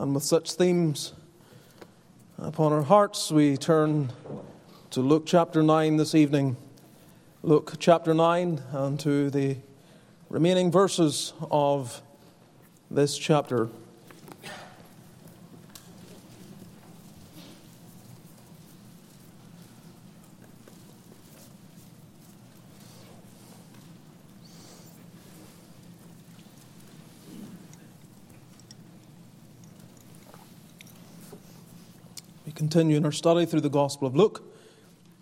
And with such themes upon our hearts, we turn to Luke chapter 9 this evening. Luke chapter 9 and to the remaining verses of this chapter. Continue in our study through the Gospel of Luke.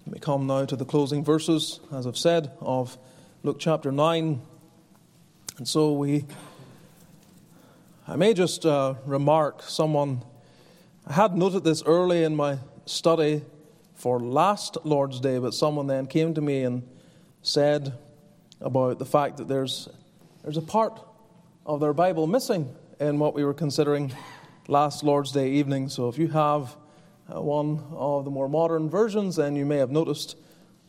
We come now to the closing verses, as I've said, of Luke chapter 9. And so we, I may just uh, remark, someone, I had noted this early in my study for last Lord's Day, but someone then came to me and said about the fact that there's, there's a part of their Bible missing in what we were considering last Lord's Day evening. So if you have one of the more modern versions, and you may have noticed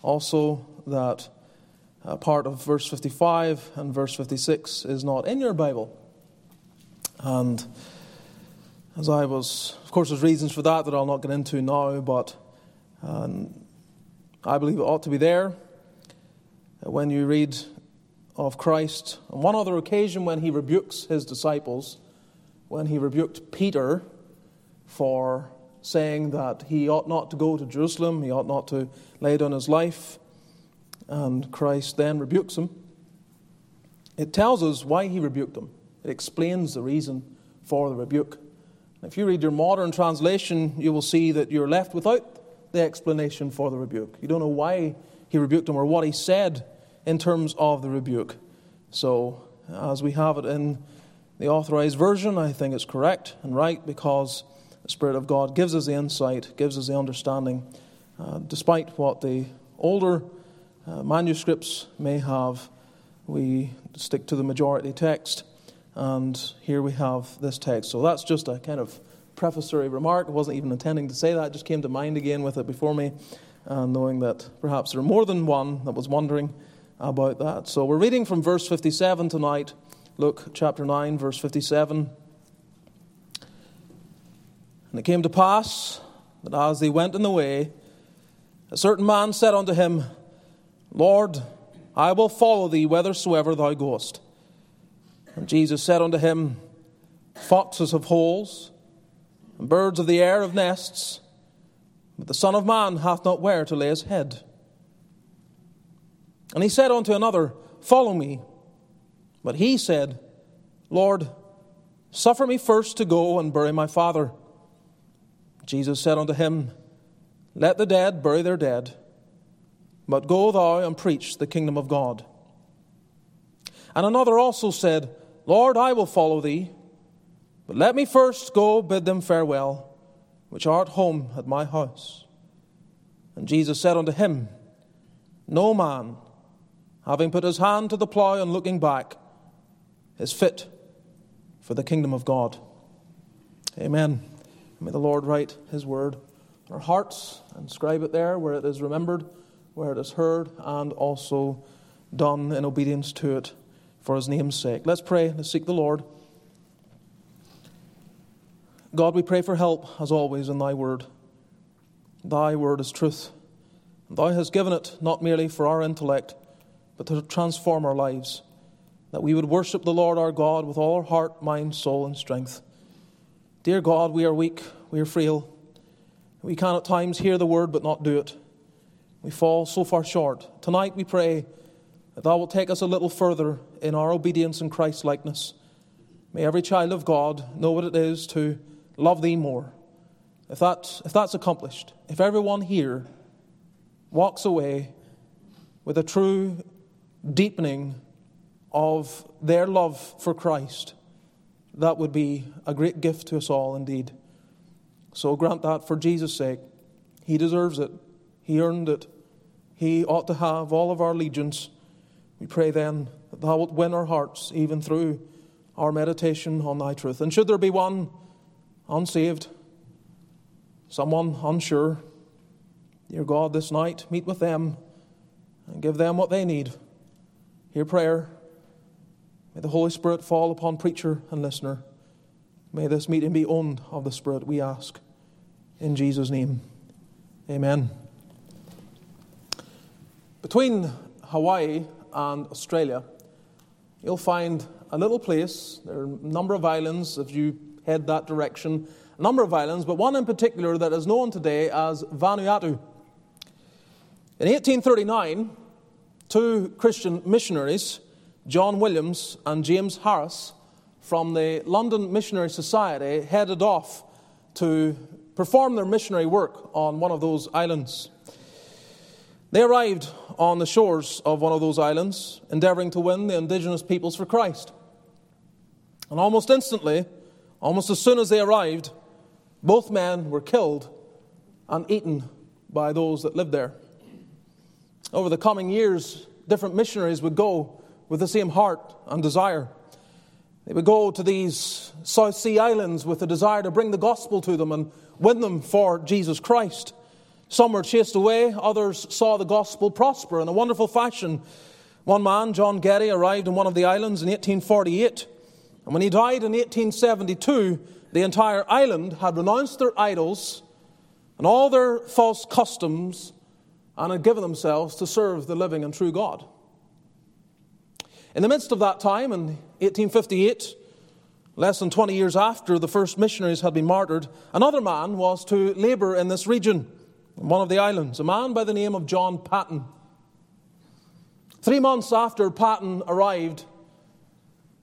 also that uh, part of verse 55 and verse 56 is not in your Bible. And as I was, of course, there's reasons for that that I'll not get into now, but um, I believe it ought to be there. Uh, when you read of Christ, on one other occasion when he rebukes his disciples, when he rebuked Peter for saying that he ought not to go to Jerusalem, he ought not to lay down his life, and Christ then rebukes him. It tells us why he rebuked him, it explains the reason for the rebuke. If you read your modern translation, you will see that you're left without the explanation for the rebuke. You don't know why he rebuked him or what he said in terms of the rebuke. So, as we have it in the authorized version, I think it's correct and right because Spirit of God gives us the insight, gives us the understanding, uh, despite what the older uh, manuscripts may have. We stick to the majority text, and here we have this text. So that's just a kind of prefatory remark. I wasn't even intending to say that, it just came to mind again with it before me, uh, knowing that perhaps there are more than one that was wondering about that. So we're reading from verse 57 tonight, Luke chapter 9, verse 57. And it came to pass that as they went in the way, a certain man said unto him, Lord, I will follow thee whithersoever thou goest. And Jesus said unto him, Foxes have holes, and birds of the air have nests, but the Son of Man hath not where to lay his head. And he said unto another, Follow me. But he said, Lord, suffer me first to go and bury my father. Jesus said unto him, Let the dead bury their dead, but go thou and preach the kingdom of God. And another also said, Lord, I will follow thee, but let me first go bid them farewell, which are at home at my house. And Jesus said unto him, No man, having put his hand to the plough and looking back, is fit for the kingdom of God. Amen. May the Lord write His word in our hearts and scribe it there where it is remembered, where it is heard, and also done in obedience to it for His name's sake. Let's pray. Let's seek the Lord. God, we pray for help, as always, in Thy word. Thy word is truth. Thou hast given it not merely for our intellect, but to transform our lives, that we would worship the Lord our God with all our heart, mind, soul, and strength. Dear God, we are weak, we are frail. We can at times hear the word but not do it. We fall so far short. Tonight we pray that Thou wilt take us a little further in our obedience in Christ's likeness. May every child of God know what it is to love Thee more. If, that, if that's accomplished, if everyone here walks away with a true deepening of their love for Christ, that would be a great gift to us all indeed. So grant that for Jesus' sake. He deserves it, He earned it. He ought to have all of our allegiance. We pray then that Thou wilt win our hearts even through our meditation on Thy truth. And should there be one unsaved, someone unsure, dear God, this night, meet with them and give them what they need. Hear prayer May the Holy Spirit fall upon preacher and listener. May this meeting be owned of the Spirit, we ask. In Jesus' name, amen. Between Hawaii and Australia, you'll find a little place. There are a number of islands if you head that direction, a number of islands, but one in particular that is known today as Vanuatu. In 1839, two Christian missionaries, John Williams and James Harris, from the London Missionary Society, headed off to perform their missionary work on one of those islands. They arrived on the shores of one of those islands, endeavoring to win the indigenous peoples for Christ. And almost instantly, almost as soon as they arrived, both men were killed and eaten by those that lived there. Over the coming years, different missionaries would go with the same heart and desire. They would go to these South Sea islands with the desire to bring the gospel to them and win them for Jesus Christ. Some were chased away, others saw the gospel prosper in a wonderful fashion. One man, John Geddie, arrived in one of the islands in 1848, and when he died in 1872, the entire island had renounced their idols and all their false customs and had given themselves to serve the living and true God. In the midst of that time, in 1858, less than 20 years after the first missionaries had been martyred, another man was to labor in this region one of the islands, a man by the name of John Paton. Three months after Paton arrived,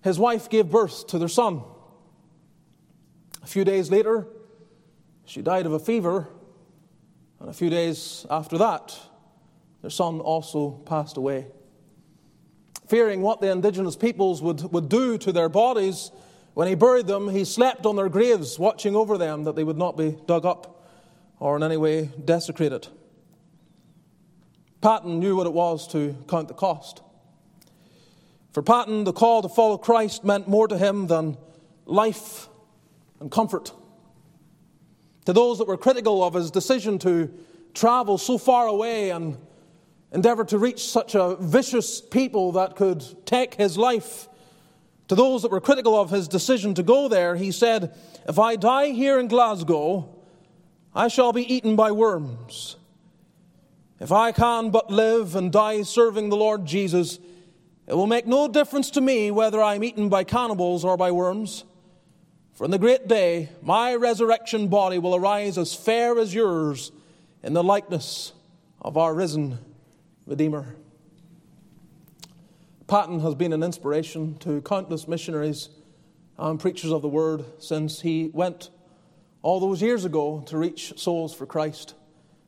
his wife gave birth to their son. A few days later, she died of a fever, and a few days after that, their son also passed away. Fearing what the indigenous peoples would, would do to their bodies when he buried them, he slept on their graves, watching over them that they would not be dug up or in any way desecrated. Paton knew what it was to count the cost. For Paton, the call to follow Christ meant more to him than life and comfort. To those that were critical of his decision to travel so far away and endeavor to reach such a vicious people that could take his life, to those that were critical of his decision to go there, he said, If I die here in Glasgow, I shall be eaten by worms. If I can but live and die serving the Lord Jesus, it will make no difference to me whether I am eaten by cannibals or by worms. For in the great day, my resurrection body will arise as fair as yours in the likeness of our risen Redeemer. Paton has been an inspiration to countless missionaries and preachers of the word since he went all those years ago to reach souls for Christ.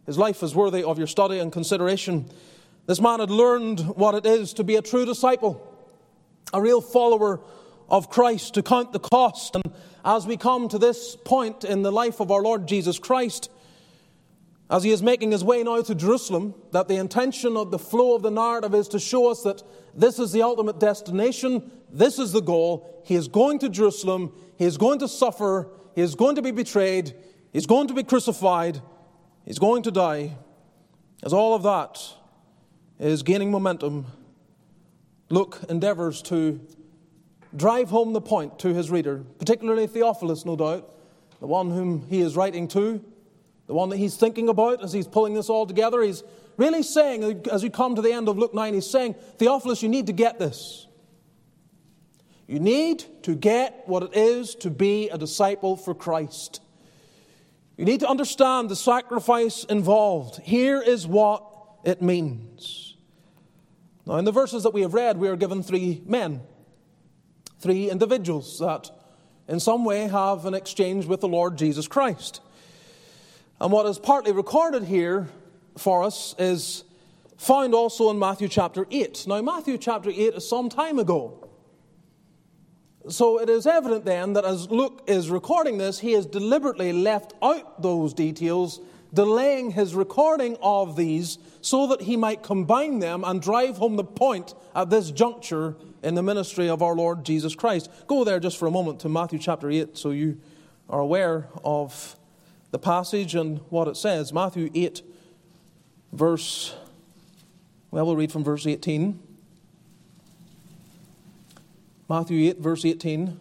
His life is worthy of your study and consideration. This man had learned what it is to be a true disciple, a real follower of Christ, to count the cost. And as we come to this point in the life of our Lord Jesus Christ, as he is making his way now to Jerusalem, that the intention of the flow of the narrative is to show us that this is the ultimate destination, this is the goal. He is going to Jerusalem, he is going to suffer, he is going to be betrayed. He's going to be crucified. He's going to die. As all of that is gaining momentum, Luke endeavors to drive home the point to his reader, particularly Theophilus, no doubt, the one whom he is writing to, the one that he's thinking about as he's pulling this all together. He's really saying, as you come to the end of Luke 9, he's saying, Theophilus, you need to get this. You need to get what it is to be a disciple for Christ. You need to understand the sacrifice involved. Here is what it means. Now, in the verses that we have read, we are given three men, three individuals that in some way have an exchange with the Lord Jesus Christ. And what is partly recorded here for us is found also in Matthew chapter 8. Now, Matthew chapter 8 is some time ago. So it is evident then that as Luke is recording this, he has deliberately left out those details, delaying his recording of these so that he might combine them and drive home the point at this juncture in the ministry of our Lord Jesus Christ. Go there just for a moment to Matthew chapter 8 so you are aware of the passage and what it says. Matthew 8, verse, well, we'll read from verse 18. Matthew 8, verse 18.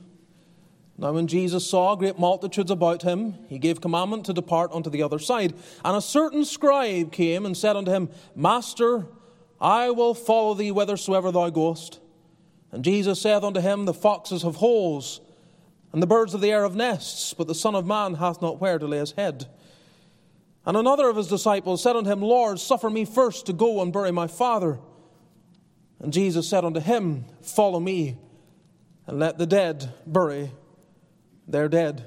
Now, when Jesus saw great multitudes about him, he gave commandment to depart unto the other side. And a certain scribe came and said unto him, Master, I will follow thee whithersoever thou goest. And Jesus saith unto him, The foxes have holes, and the birds of the air have nests, but the Son of Man hath not where to lay his head. And another of his disciples said unto him, Lord, suffer me first to go and bury my father. And Jesus said unto him, Follow me, and let the dead bury their dead.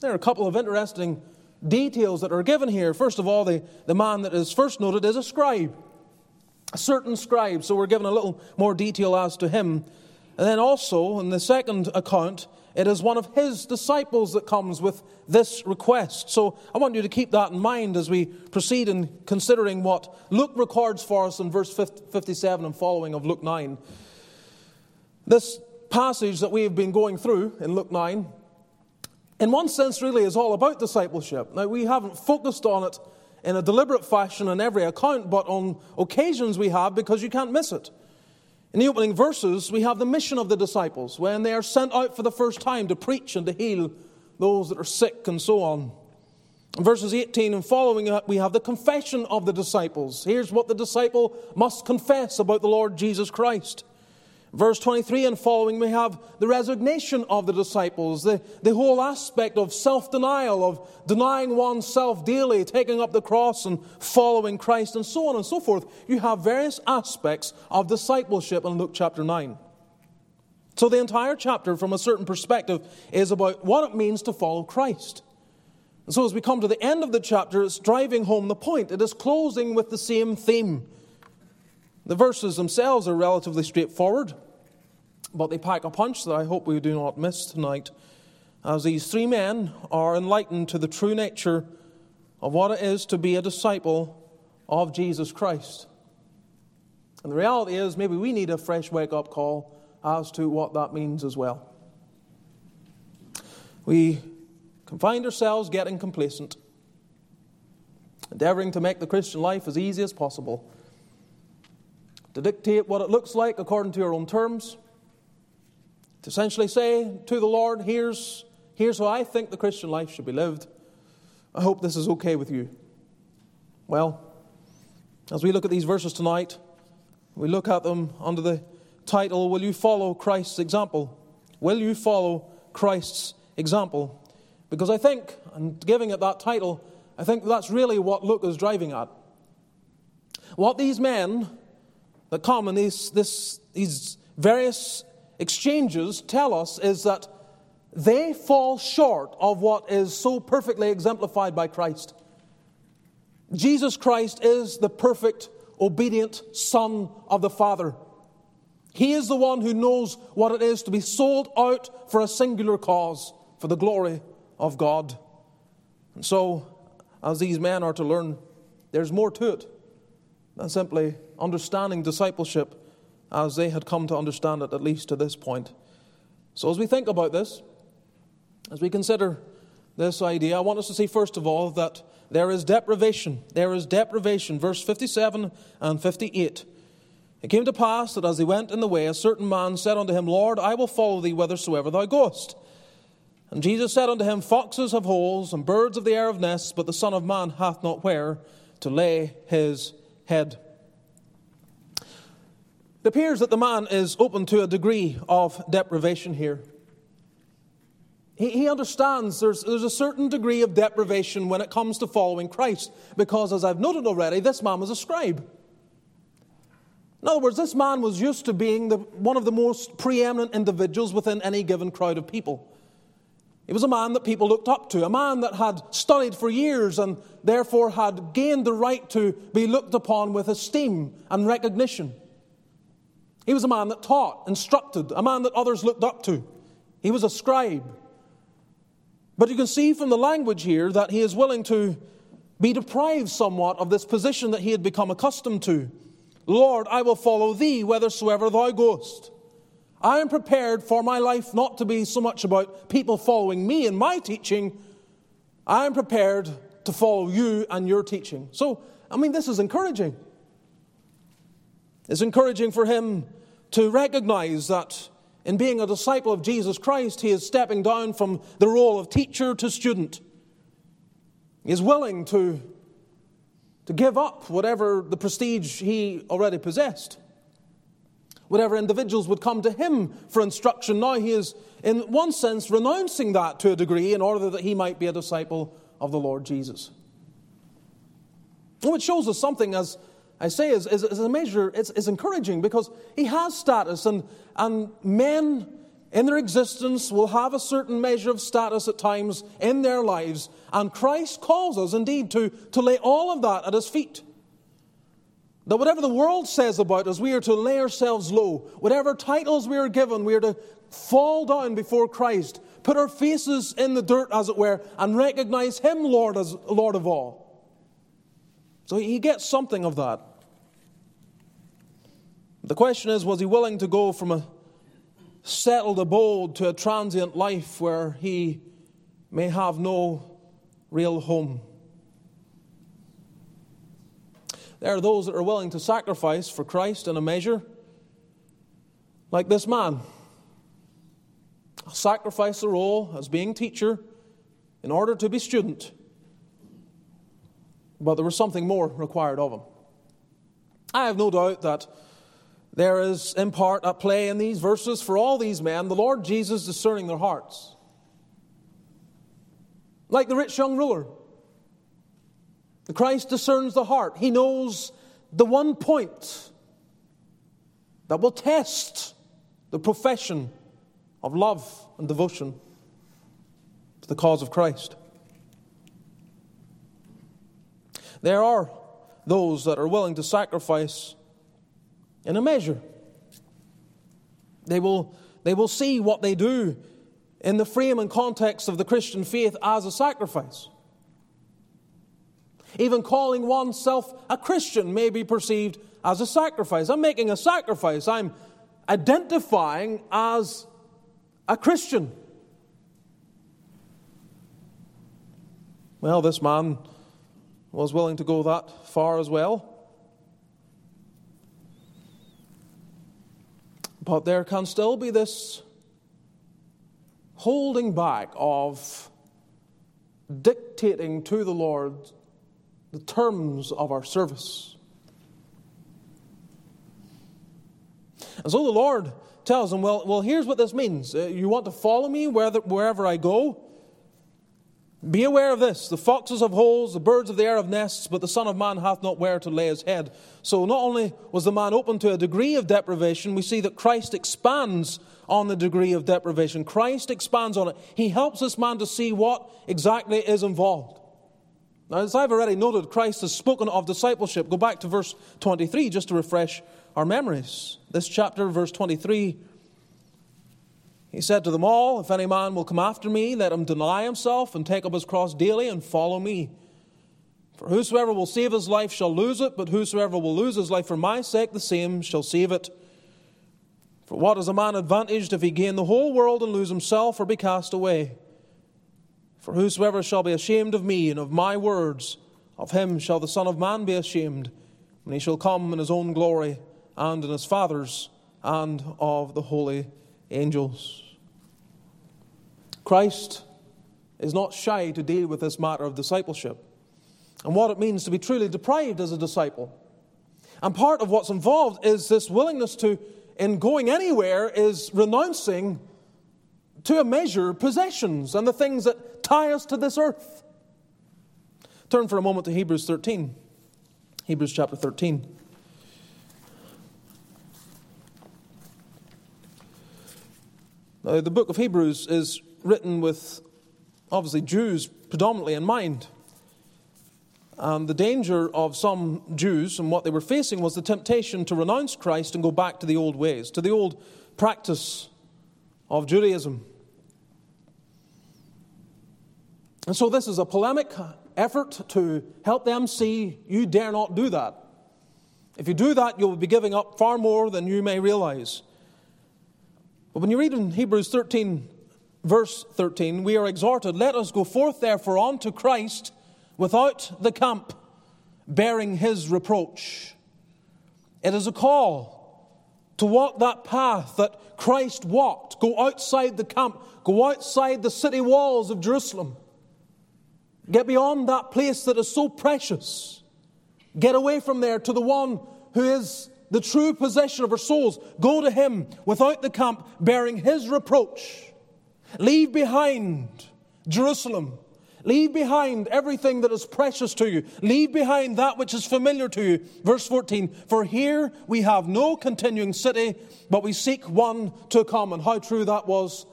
There are a couple of interesting details that are given here. First of all, the, the man that is first noted is a scribe, a certain scribe. So we're given a little more detail as to him. And then also, in the second account, it is one of his disciples that comes with this request. So I want you to keep that in mind as we proceed in considering what Luke records for us in verse 57 and following of Luke 9. This passage that we have been going through in Luke 9, in one sense, really is all about discipleship. Now, we haven't focused on it in a deliberate fashion in every account, but on occasions we have because you can't miss it. In the opening verses, we have the mission of the disciples when they are sent out for the first time to preach and to heal those that are sick and so on. In verses 18 and following, we have the confession of the disciples. Here's what the disciple must confess about the Lord Jesus Christ. Verse 23 and following, we have the resignation of the disciples, the, the whole aspect of self denial, of denying oneself daily, taking up the cross and following Christ, and so on and so forth. You have various aspects of discipleship in Luke chapter 9. So the entire chapter, from a certain perspective, is about what it means to follow Christ. And so as we come to the end of the chapter, it's driving home the point. It is closing with the same theme. The verses themselves are relatively straightforward. But they pack a punch that I hope we do not miss tonight, as these three men are enlightened to the true nature of what it is to be a disciple of Jesus Christ. And the reality is, maybe we need a fresh wake up call as to what that means as well. We can find ourselves getting complacent, endeavoring to make the Christian life as easy as possible, to dictate what it looks like according to our own terms, to essentially say to the Lord, here's, here's how I think the Christian life should be lived. I hope this is okay with you. Well, as we look at these verses tonight, we look at them under the title, Will You Follow Christ's Example? Will you follow Christ's example? Because I think, and giving it that title, I think that's really what Luke is driving at. What these men that come in these, this, these various exchanges tell us is that they fall short of what is so perfectly exemplified by Christ. Jesus Christ is the perfect, obedient Son of the Father. He is the one who knows what it is to be sold out for a singular cause, for the glory of God. And so, as these men are to learn, there's more to it than simply understanding discipleship as they had come to understand it, at least to this point. So, as we think about this, as we consider this idea, I want us to see, first of all, that there is deprivation. There is deprivation. Verse 57 and 58. It came to pass that as he went in the way, a certain man said unto him, Lord, I will follow thee whithersoever thou goest. And Jesus said unto him, Foxes have holes, and birds of the air have nests, but the Son of Man hath not where to lay his head. It appears that the man is open to a degree of deprivation here. He, he understands there's, there's a certain degree of deprivation when it comes to following Christ, because as I've noted already, this man was a scribe. In other words, this man was used to being the, one of the most preeminent individuals within any given crowd of people. He was a man that people looked up to, a man that had studied for years and therefore had gained the right to be looked upon with esteem and recognition. He was a man that taught, instructed, a man that others looked up to. He was a scribe. But you can see from the language here that he is willing to be deprived somewhat of this position that he had become accustomed to. Lord, I will follow thee whithersoever thou goest. I am prepared for my life not to be so much about people following me and my teaching. I am prepared to follow you and your teaching. So, I mean, this is encouraging. It's encouraging for him to recognize that in being a disciple of Jesus Christ, he is stepping down from the role of teacher to student. He is willing to, to give up whatever the prestige he already possessed. Whatever individuals would come to him for instruction, now he is, in one sense, renouncing that to a degree in order that he might be a disciple of the Lord Jesus. Well, it shows us something as I say, is, is, is a measure, it's, it's encouraging because he has status, and, and men in their existence will have a certain measure of status at times in their lives, and Christ calls us indeed to, to lay all of that at his feet. That whatever the world says about us, we are to lay ourselves low. Whatever titles we are given, we are to fall down before Christ, put our faces in the dirt, as it were, and recognize Him Lord as Lord of all. So he gets something of that. The question is was he willing to go from a settled abode to a transient life where he may have no real home? There are those that are willing to sacrifice for Christ in a measure, like this man. Sacrifice the role as being teacher in order to be student but there was something more required of him. I have no doubt that there is, in part, a play in these verses for all these men, the Lord Jesus discerning their hearts. Like the rich young ruler, the Christ discerns the heart. He knows the one point that will test the profession of love and devotion to the cause of Christ. There are those that are willing to sacrifice in a measure. They will, they will see what they do in the frame and context of the Christian faith as a sacrifice. Even calling oneself a Christian may be perceived as a sacrifice. I'm making a sacrifice. I'm identifying as a Christian. Well, this man was willing to go that far as well. But there can still be this holding back of dictating to the Lord the terms of our service. And so the Lord tells him, Well, well here's what this means. Uh, you want to follow me wherever, wherever I go? Be aware of this the foxes have holes, the birds of the air have nests, but the Son of Man hath not where to lay his head. So, not only was the man open to a degree of deprivation, we see that Christ expands on the degree of deprivation. Christ expands on it. He helps this man to see what exactly is involved. Now, as I've already noted, Christ has spoken of discipleship. Go back to verse 23 just to refresh our memories. This chapter, verse 23 he said to them all, If any man will come after me, let him deny himself and take up his cross daily and follow me. For whosoever will save his life shall lose it, but whosoever will lose his life for my sake, the same shall save it. For what is a man advantaged if he gain the whole world and lose himself or be cast away? For whosoever shall be ashamed of me and of my words, of him shall the Son of Man be ashamed, when he shall come in his own glory and in his Father's and of the holy angels. Christ is not shy to deal with this matter of discipleship and what it means to be truly deprived as a disciple. And part of what's involved is this willingness to, in going anywhere, is renouncing to a measure possessions and the things that tie us to this earth. Turn for a moment to Hebrews 13. Hebrews chapter 13. Now, the book of Hebrews is written with obviously Jews predominantly in mind. And the danger of some Jews and what they were facing was the temptation to renounce Christ and go back to the old ways, to the old practice of Judaism. And so, this is a polemic effort to help them see you dare not do that. If you do that, you'll be giving up far more than you may realize. But when you read in Hebrews 13, verse 13, we are exhorted, Let us go forth therefore unto Christ without the camp, bearing his reproach. It is a call to walk that path that Christ walked. Go outside the camp, go outside the city walls of Jerusalem. Get beyond that place that is so precious. Get away from there to the one who is the true possession of our souls. Go to him without the camp, bearing his reproach. Leave behind Jerusalem. Leave behind everything that is precious to you. Leave behind that which is familiar to you. Verse 14 For here we have no continuing city, but we seek one to come. And how true that was.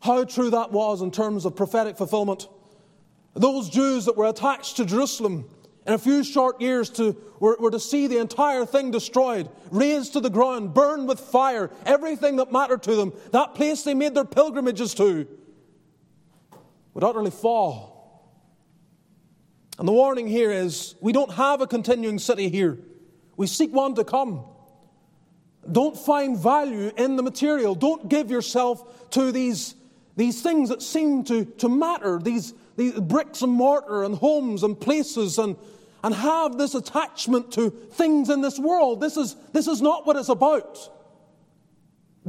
How true that was in terms of prophetic fulfillment. Those Jews that were attached to Jerusalem in a few short years to, were, were, to see the entire thing destroyed, razed to the ground, burned with fire, everything that mattered to them, that place they made their pilgrimages to, would utterly fall. And the warning here is we don't have a continuing city here. We seek one to come. Don't find value in the material. Don't give yourself to these, these things that seem to, to matter, these, these bricks and mortar and homes and places, and, and have this attachment to things in this world. This is, this is not what it's about.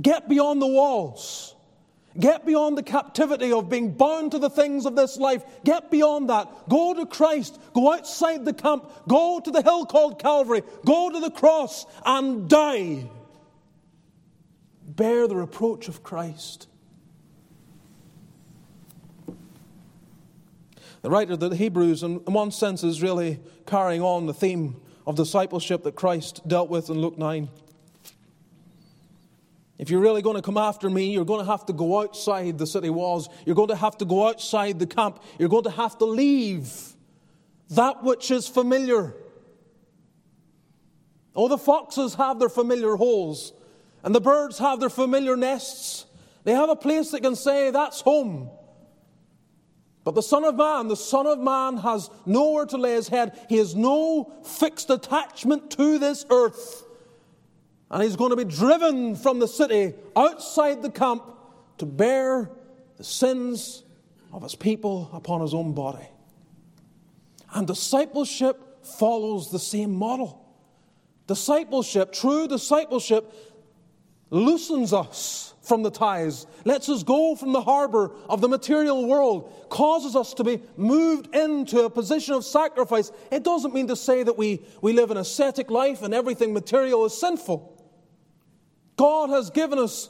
Get beyond the walls. Get beyond the captivity of being bound to the things of this life. Get beyond that. Go to Christ. Go outside the camp. Go to the hill called Calvary. Go to the cross and die. Bear the reproach of Christ. The writer of the Hebrews, in one sense, is really carrying on the theme of discipleship that Christ dealt with in Luke 9. If you're really going to come after me, you're going to have to go outside the city walls. You're going to have to go outside the camp. You're going to have to leave that which is familiar. Oh, the foxes have their familiar holes, and the birds have their familiar nests. They have a place that can say, That's home. But the Son of Man, the Son of Man has nowhere to lay his head. He has no fixed attachment to this earth. And he's going to be driven from the city outside the camp to bear the sins of his people upon his own body. And discipleship follows the same model. Discipleship, true discipleship, loosens us from the ties, lets us go from the harbor of the material world, causes us to be moved into a position of sacrifice. It doesn't mean to say that we, we live an ascetic life and everything material is sinful. God has given us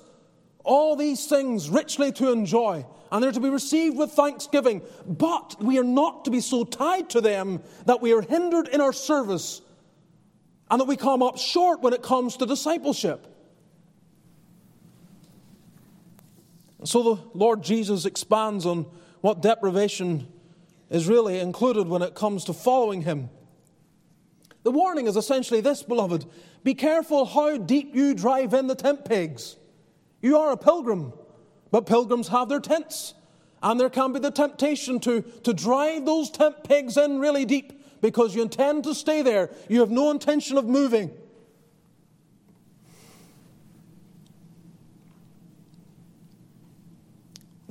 all these things richly to enjoy, and they're to be received with thanksgiving. But we are not to be so tied to them that we are hindered in our service and that we come up short when it comes to discipleship. So the Lord Jesus expands on what deprivation is really included when it comes to following Him. The warning is essentially this, beloved be careful how deep you drive in the tent pegs. You are a pilgrim, but pilgrims have their tents. And there can be the temptation to, to drive those tent pegs in really deep because you intend to stay there. You have no intention of moving.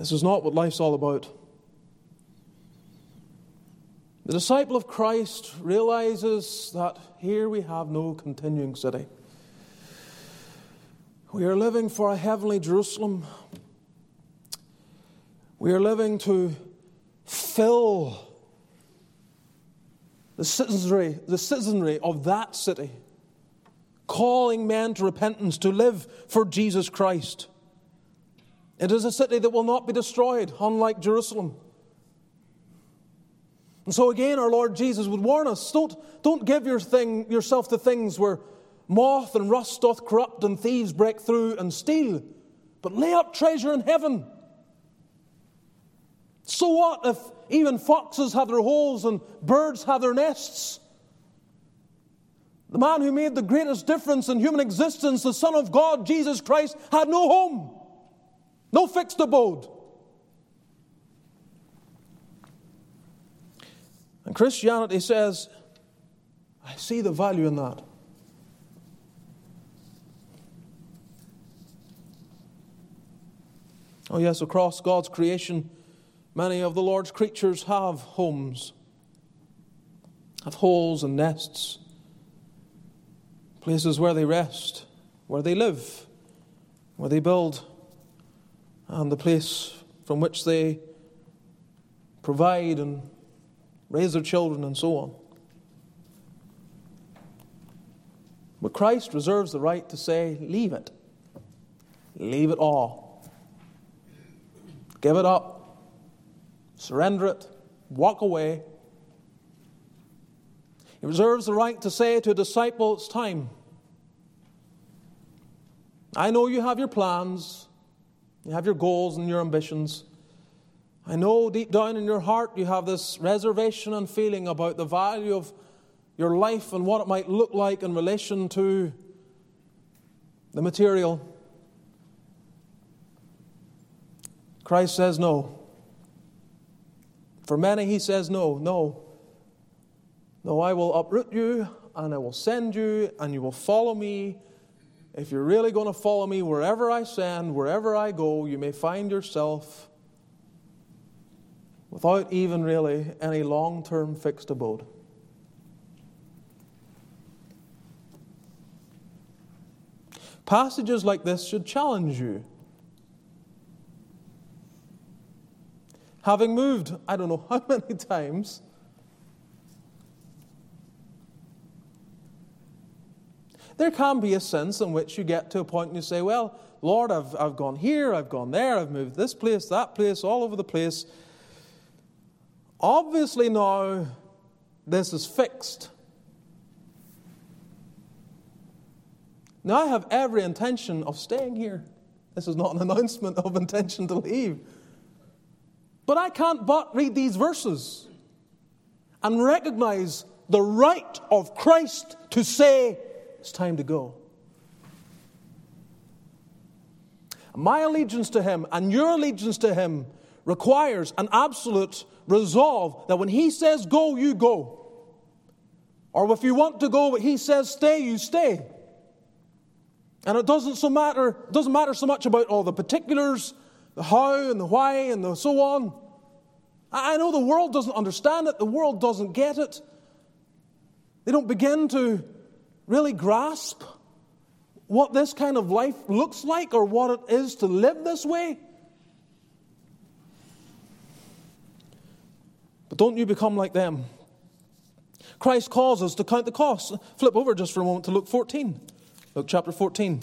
This is not what life's all about. The disciple of Christ realizes that here we have no continuing city. We are living for a heavenly Jerusalem. We are living to fill the citizenry, the citizenry of that city, calling men to repentance, to live for Jesus Christ. It is a city that will not be destroyed, unlike Jerusalem. And so again, our Lord Jesus would warn us don't, don't give your thing, yourself to things where moth and rust doth corrupt and thieves break through and steal, but lay up treasure in heaven. So what if even foxes have their holes and birds have their nests? The man who made the greatest difference in human existence, the Son of God, Jesus Christ, had no home, no fixed abode. And Christianity says, I see the value in that. Oh, yes, across God's creation, many of the Lord's creatures have homes, have holes and nests, places where they rest, where they live, where they build, and the place from which they provide and raise their children and so on. But Christ reserves the right to say, Leave it. Leave it all. Give it up. Surrender it. Walk away. He reserves the right to say to a disciple, It's time. I know you have your plans, you have your goals and your ambitions. I know deep down in your heart you have this reservation and feeling about the value of your life and what it might look like in relation to the material. Christ says no. For many, he says no, no. No, I will uproot you and I will send you and you will follow me. If you're really going to follow me wherever I send, wherever I go, you may find yourself without even really any long term fixed abode. Passages like this should challenge you. Having moved, I don't know how many times, there can be a sense in which you get to a point and you say, Well, Lord, I've, I've gone here, I've gone there, I've moved this place, that place, all over the place. Obviously, now this is fixed. Now I have every intention of staying here. This is not an announcement of intention to leave. But I can't but read these verses and recognize the right of Christ to say, It's time to go. My allegiance to Him and your allegiance to Him requires an absolute resolve that when He says go, you go. Or if you want to go, but He says stay, you stay. And it doesn't so matter, doesn't matter so much about all the particulars, the how and the why and the so on. I know the world doesn't understand it, the world doesn't get it. They don't begin to really grasp what this kind of life looks like or what it is to live this way. But don't you become like them. Christ calls us to count the cost. Flip over just for a moment to Luke 14. Luke chapter 14.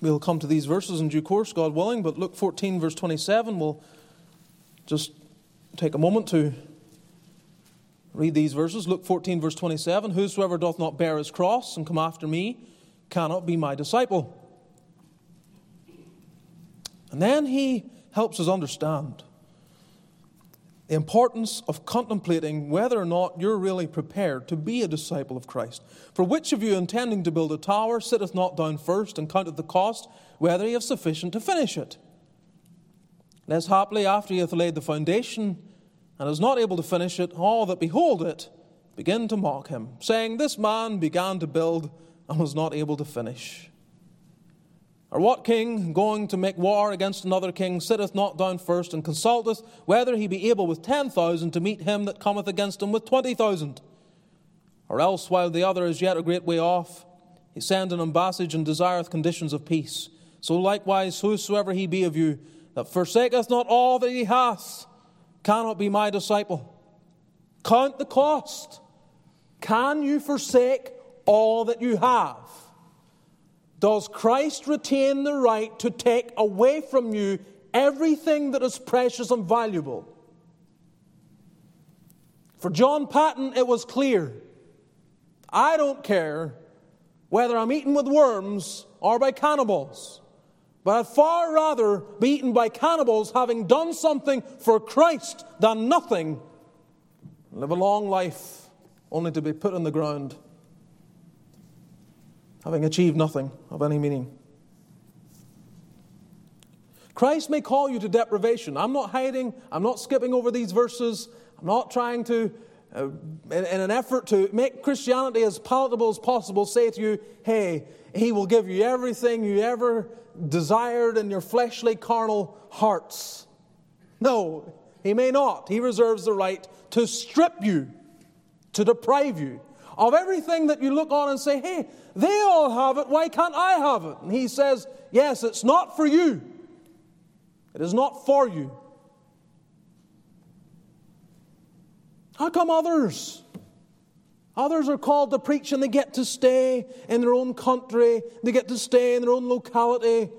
We'll come to these verses in due course, God willing, but Luke 14, verse 27, we'll just take a moment to read these verses. Luke 14, verse 27 Whosoever doth not bear his cross and come after me cannot be my disciple. And then he helps us understand the importance of contemplating whether or not you're really prepared to be a disciple of Christ. For which of you intending to build a tower sitteth not down first and counteth the cost, whether he have sufficient to finish it? Lest haply after he hath laid the foundation and is not able to finish it, all that behold it begin to mock him, saying, This man began to build and was not able to finish. Or what king, going to make war against another king, sitteth not down first and consulteth whether he be able with ten thousand to meet him that cometh against him with twenty thousand? Or else, while the other is yet a great way off, he send an ambassage and desireth conditions of peace. So likewise, whosoever he be of you, that forsaketh not all that he hath, cannot be my disciple. Count the cost. Can you forsake all that you have? Does Christ retain the right to take away from you everything that is precious and valuable? For John Paton, it was clear I don't care whether I'm eaten with worms or by cannibals, but I'd far rather be eaten by cannibals having done something for Christ than nothing. Live a long life only to be put in the ground having achieved nothing of any meaning. Christ may call you to deprivation. I'm not hiding, I'm not skipping over these verses, I'm not trying to, uh, in, in an effort to make Christianity as palatable as possible, say to you, hey, He will give you everything you ever desired in your fleshly, carnal hearts. No, He may not. He reserves the right to strip you, to deprive you of everything that you look on and say, hey, they all have it, why can't I have it? And he says, yes, it's not for you. It is not for you. How come others? Others are called to preach and they get to stay in their own country, they get to stay in their own locality.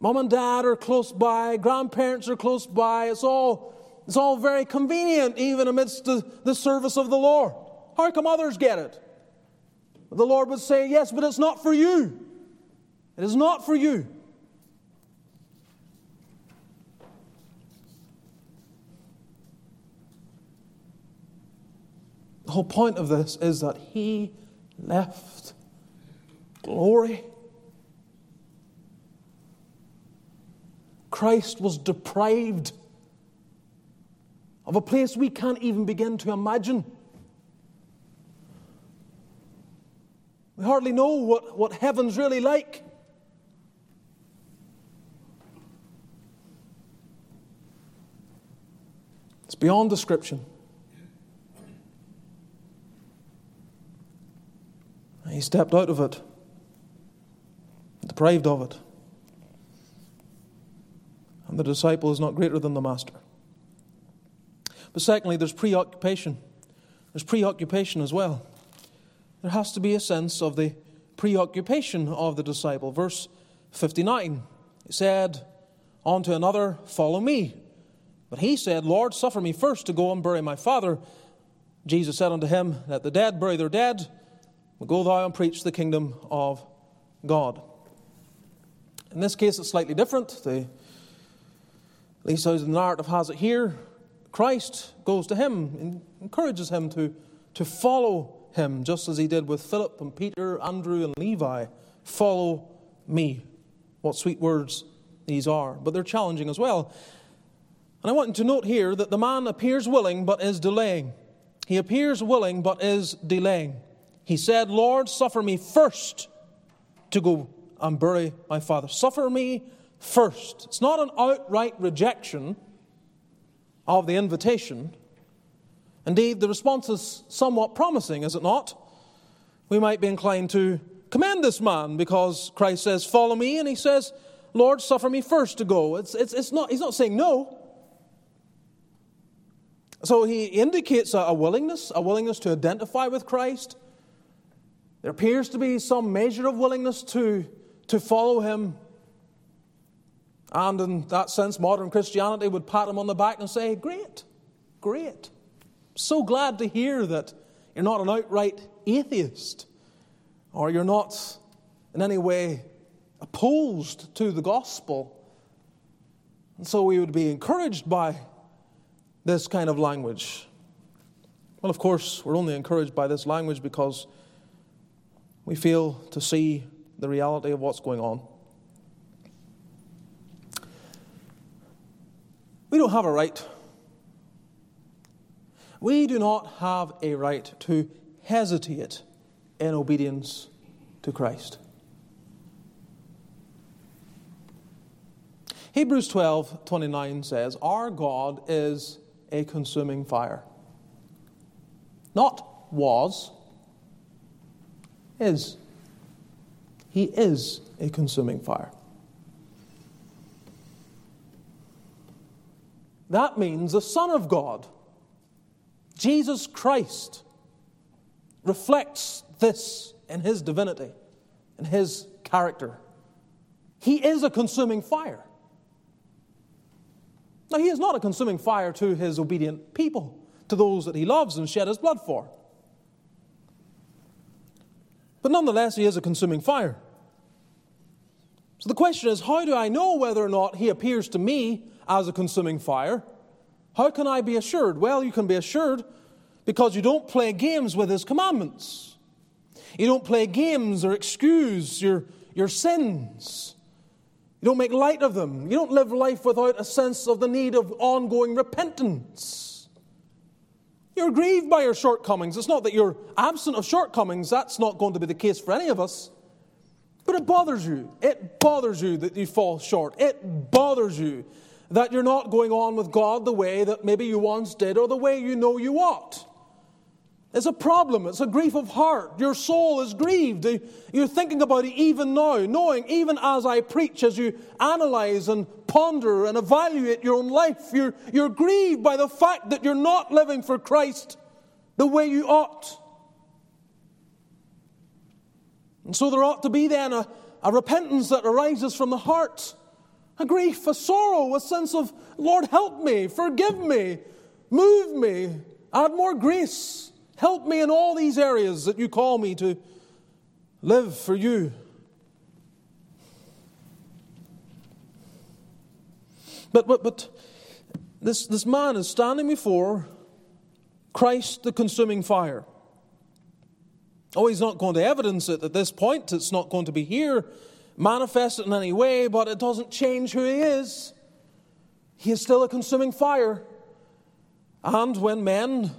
Mom and dad are close by, grandparents are close by. It's all, it's all very convenient, even amidst the, the service of the Lord. How come others get it? The Lord would say, Yes, but it's not for you. It is not for you. The whole point of this is that he left glory. Christ was deprived of a place we can't even begin to imagine. We hardly know what, what heaven's really like. It's beyond description. He stepped out of it, deprived of it. And the disciple is not greater than the master. But secondly, there's preoccupation. There's preoccupation as well. There has to be a sense of the preoccupation of the disciple. Verse 59 He said, On to another, follow me. But he said, Lord, suffer me first to go and bury my father. Jesus said unto him, Let the dead bury their dead Go thou and preach the kingdom of God. In this case, it's slightly different. The, at least as the narrative has it here, Christ goes to him and encourages him to, to follow him, just as he did with Philip and Peter, Andrew and Levi. Follow me. What sweet words these are, but they're challenging as well. And I want you to note here that the man appears willing but is delaying. He appears willing but is delaying. He said, Lord, suffer me first to go and bury my father. Suffer me first. It's not an outright rejection of the invitation. Indeed, the response is somewhat promising, is it not? We might be inclined to commend this man because Christ says, Follow me, and he says, Lord, suffer me first to go. It's, it's, it's not, he's not saying no. So he indicates a, a willingness, a willingness to identify with Christ, there appears to be some measure of willingness to, to follow him. And in that sense, modern Christianity would pat him on the back and say, Great, great. So glad to hear that you're not an outright atheist or you're not in any way opposed to the gospel. And so we would be encouraged by this kind of language. Well, of course, we're only encouraged by this language because we fail to see the reality of what's going on. We don't have a right. We do not have a right to hesitate in obedience to Christ. Hebrews 12 29 says, Our God is a consuming fire. Not was, is. He is a consuming fire. That means the Son of God, Jesus Christ, reflects this in his divinity, in his character. He is a consuming fire. Now, he is not a consuming fire to his obedient people, to those that he loves and shed his blood for. But nonetheless, he is a consuming fire. So the question is how do I know whether or not he appears to me as a consuming fire? How can I be assured? Well, you can be assured because you don't play games with his commandments. You don't play games or excuse your, your sins. You don't make light of them. You don't live life without a sense of the need of ongoing repentance. You're grieved by your shortcomings. It's not that you're absent of shortcomings. That's not going to be the case for any of us. But it bothers you. It bothers you that you fall short. It bothers you that you're not going on with God the way that maybe you once did or the way you know you ought. It's a problem. It's a grief of heart. Your soul is grieved. You're thinking about it even now, knowing even as I preach, as you analyze and ponder and evaluate your own life, you're, you're grieved by the fact that you're not living for Christ the way you ought. And so there ought to be then a, a repentance that arises from the heart, a grief, a sorrow, a sense of, Lord, help me, forgive me, move me, add more grace. Help me in all these areas that you call me to live for you. But, but, but this, this man is standing before Christ, the consuming fire. Oh, he's not going to evidence it at this point. It's not going to be here manifested in any way, but it doesn't change who he is. He is still a consuming fire. And when men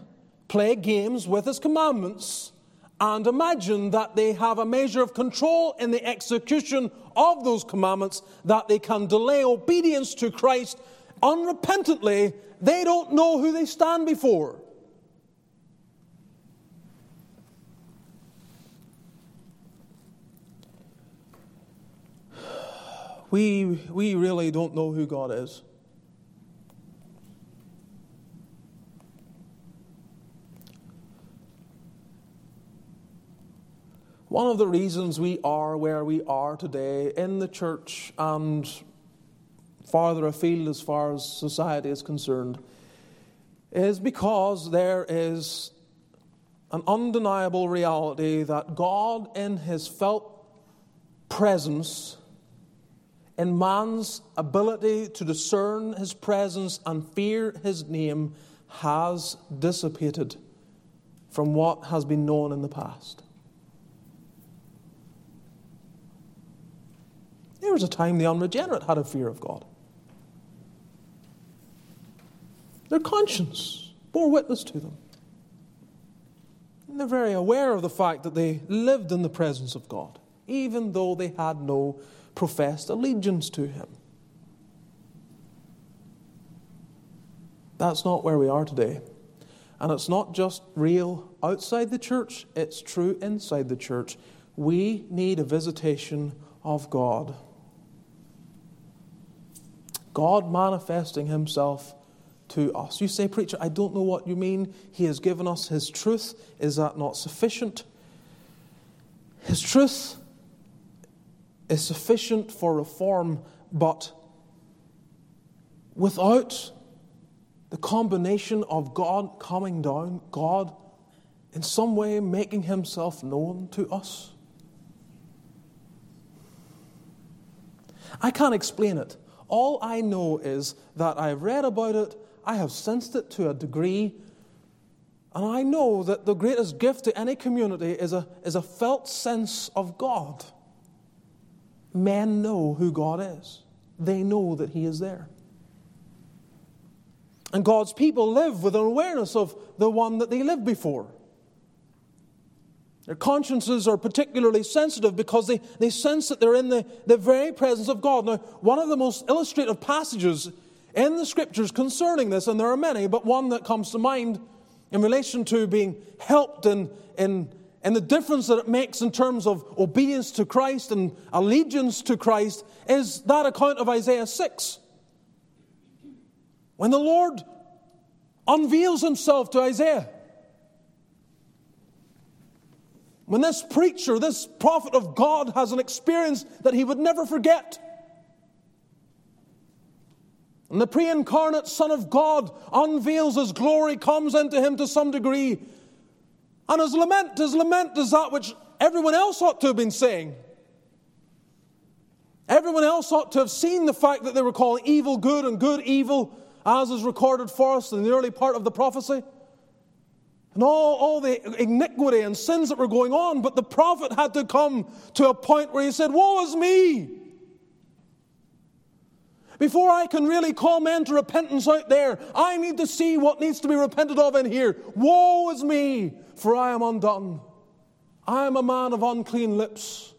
play games with his commandments and imagine that they have a measure of control in the execution of those commandments, that they can delay obedience to Christ unrepentantly, they don't know who they stand before. We, we really don't know who God is. One of the reasons we are where we are today in the church and farther afield as far as society is concerned is because there is an undeniable reality that God, in His felt presence, in man's ability to discern His presence and fear His name, has dissipated from what has been known in the past. There was a time the unregenerate had a fear of God. Their conscience bore witness to them. And they're very aware of the fact that they lived in the presence of God, even though they had no professed allegiance to Him. That's not where we are today. And it's not just real outside the church, it's true inside the church. We need a visitation of God. God manifesting Himself to us. You say, Preacher, I don't know what you mean. He has given us His truth. Is that not sufficient? His truth is sufficient for reform, but without the combination of God coming down, God in some way making Himself known to us. I can't explain it. All I know is that I've read about it, I have sensed it to a degree, and I know that the greatest gift to any community is a, is a felt sense of God. Men know who God is, they know that He is there. And God's people live with an awareness of the one that they lived before. Their consciences are particularly sensitive because they, they sense that they're in the, the very presence of God. Now, one of the most illustrative passages in the scriptures concerning this, and there are many, but one that comes to mind in relation to being helped in, in, in the difference that it makes in terms of obedience to Christ and allegiance to Christ, is that account of Isaiah 6. When the Lord unveils himself to Isaiah, When this preacher, this prophet of God, has an experience that he would never forget. And the pre incarnate Son of God unveils his glory, comes into him to some degree. And his lament, his lament is that which everyone else ought to have been saying. Everyone else ought to have seen the fact that they were calling evil good and good evil, as is recorded for us in the early part of the prophecy and all, all the iniquity and sins that were going on. But the prophet had to come to a point where he said, Woe is me! Before I can really call men to repentance out there, I need to see what needs to be repented of in here. Woe is me, for I am undone. I am a man of unclean lips.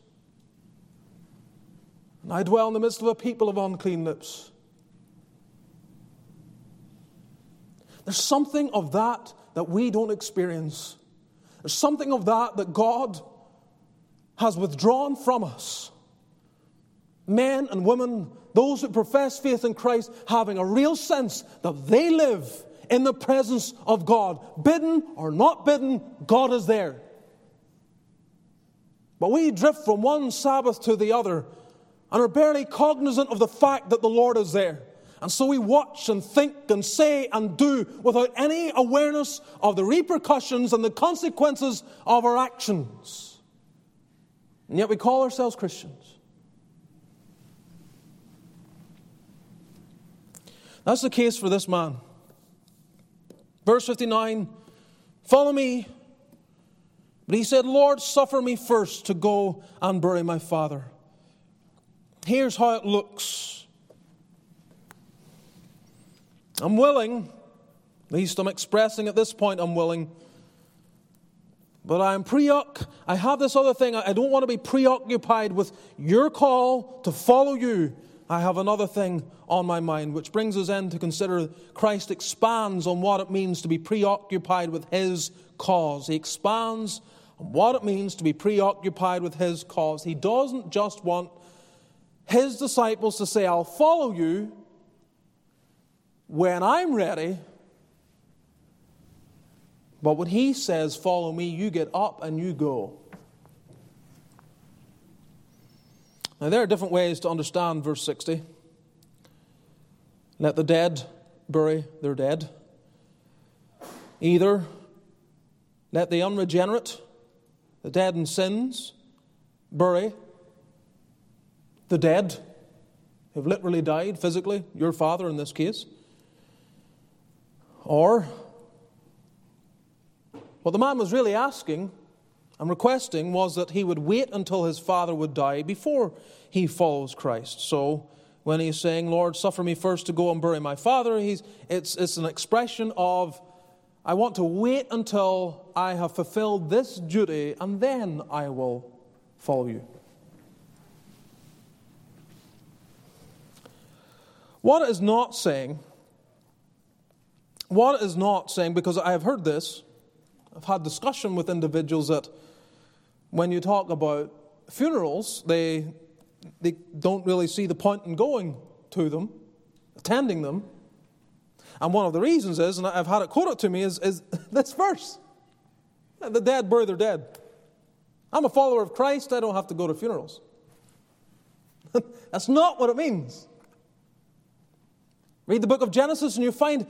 And I dwell in the midst of a people of unclean lips. There's something of that that we don't experience There's something of that that God has withdrawn from us. Men and women, those who profess faith in Christ, having a real sense that they live in the presence of God. Bidden or not bidden, God is there. But we drift from one Sabbath to the other and are barely cognizant of the fact that the Lord is there. And so we watch and think and say and do without any awareness of the repercussions and the consequences of our actions. And yet we call ourselves Christians. That's the case for this man. Verse 59 Follow me. But he said, Lord, suffer me first to go and bury my father. Here's how it looks. I'm willing, at least I'm expressing at this point, I'm willing. But I'm preoc. I have this other thing. I don't want to be preoccupied with your call to follow you. I have another thing on my mind, which brings us in to consider Christ expands on what it means to be preoccupied with his cause. He expands on what it means to be preoccupied with his cause. He doesn't just want his disciples to say, I'll follow you when I'm ready. But when he says, Follow me, you get up and you go. Now, there are different ways to understand verse 60. Let the dead bury their dead. Either let the unregenerate, the dead in sins, bury the dead who've literally died physically, your father in this case. Or, what the man was really asking and requesting was that he would wait until his father would die before he follows Christ. So, when he's saying, Lord, suffer me first to go and bury my father, he's, it's, it's an expression of, I want to wait until I have fulfilled this duty and then I will follow you. What it is not saying, it is not saying, because I have heard this, I've had discussion with individuals that when you talk about funerals, they, they don't really see the point in going to them, attending them. And one of the reasons is, and I've had it quoted to me, is, is this verse The dead bury their dead. I'm a follower of Christ, I don't have to go to funerals. That's not what it means. Read the book of Genesis and you find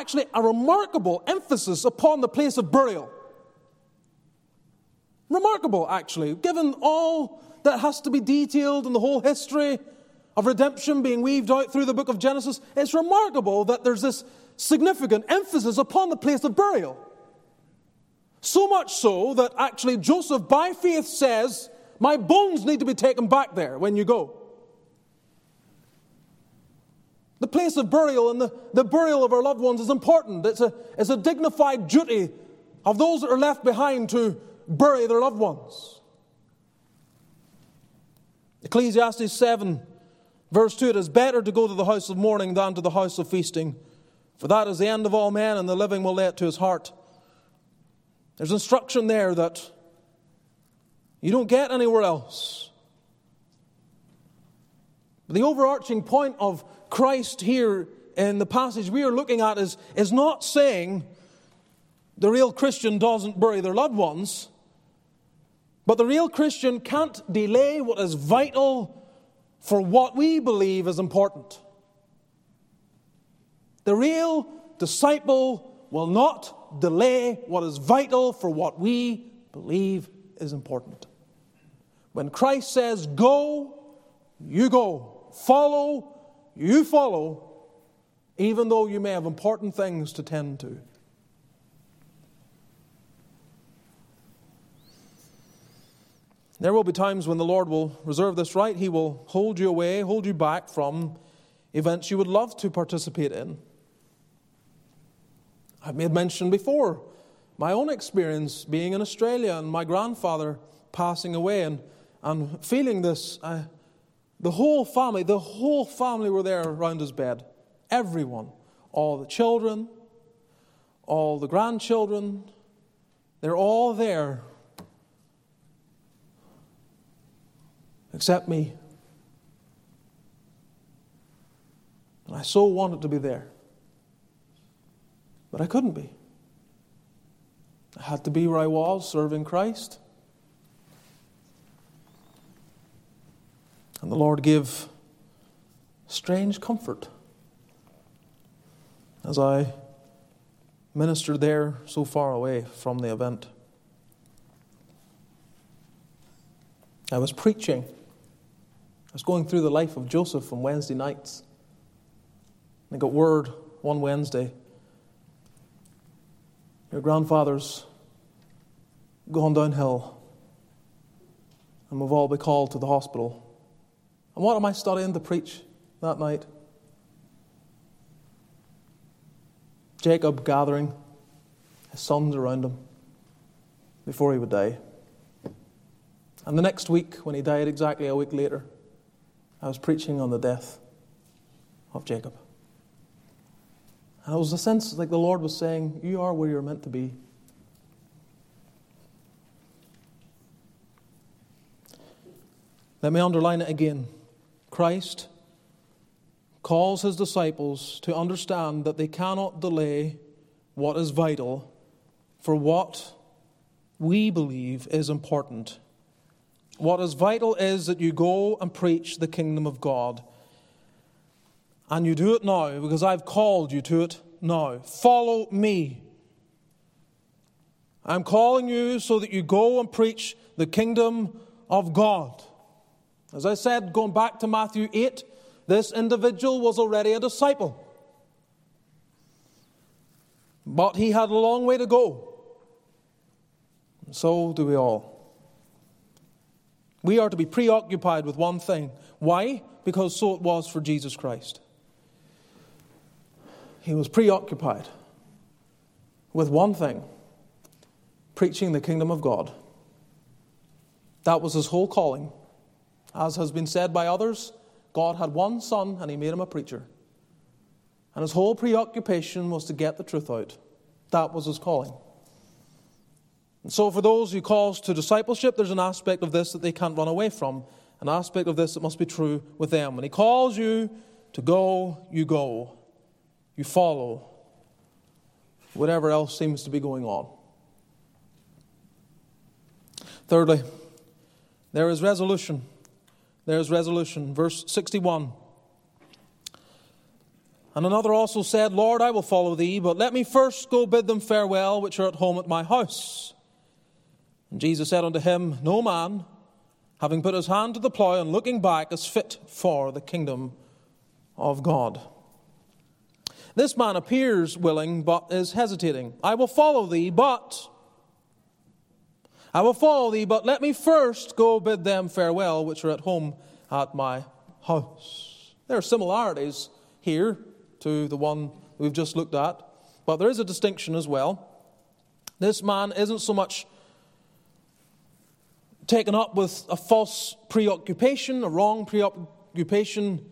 actually a remarkable emphasis upon the place of burial. Remarkable, actually, given all that has to be detailed in the whole history of redemption being weaved out through the book of Genesis. It's remarkable that there's this significant emphasis upon the place of burial. So much so that actually Joseph, by faith, says, My bones need to be taken back there when you go. The place of burial and the, the burial of our loved ones is important. It's a, it's a dignified duty of those that are left behind to bury their loved ones. Ecclesiastes 7, verse 2 It is better to go to the house of mourning than to the house of feasting, for that is the end of all men, and the living will lay it to his heart. There's instruction there that you don't get anywhere else. But the overarching point of Christ here in the passage we are looking at is, is not saying the real Christian doesn't bury their loved ones, but the real Christian can't delay what is vital for what we believe is important. The real disciple will not delay what is vital for what we believe is important. When Christ says, Go, you go. Follow, you follow, even though you may have important things to tend to. There will be times when the Lord will reserve this right. He will hold you away, hold you back from events you would love to participate in. I've made mention before my own experience being in Australia and my grandfather passing away and, and feeling this. Uh, the whole family, the whole family were there around his bed. Everyone. All the children, all the grandchildren, They're all there except me. And I so wanted to be there. But I couldn't be. I had to be where I was, serving Christ. And the Lord gave strange comfort as I ministered there so far away from the event. I was preaching. I was going through the life of Joseph on Wednesday nights. And I got word one Wednesday your grandfather's gone downhill, and we've all been called to the hospital. And what am I studying to preach that night? Jacob gathering his sons around him before he would die. And the next week, when he died exactly a week later, I was preaching on the death of Jacob. And it was a sense like the Lord was saying, You are where you're meant to be. Let me underline it again. Christ calls his disciples to understand that they cannot delay what is vital for what we believe is important. What is vital is that you go and preach the kingdom of God. And you do it now because I've called you to it now. Follow me. I'm calling you so that you go and preach the kingdom of God. As I said, going back to Matthew 8, this individual was already a disciple. But he had a long way to go. And so do we all. We are to be preoccupied with one thing. Why? Because so it was for Jesus Christ. He was preoccupied with one thing preaching the kingdom of God. That was his whole calling. As has been said by others, God had one son and he made him a preacher. And his whole preoccupation was to get the truth out. That was his calling. And so, for those who calls to discipleship, there's an aspect of this that they can't run away from, an aspect of this that must be true with them. When he calls you to go, you go, you follow, whatever else seems to be going on. Thirdly, there is resolution. There is resolution. Verse 61. And another also said, Lord, I will follow thee, but let me first go bid them farewell, which are at home at my house. And Jesus said unto him, No man, having put his hand to the plough and looking back, is fit for the kingdom of God. This man appears willing, but is hesitating. I will follow thee, but. I will follow thee, but let me first go bid them farewell, which are at home at my house. There are similarities here to the one we've just looked at, but there is a distinction as well. This man isn't so much taken up with a false preoccupation, a wrong preoccupation,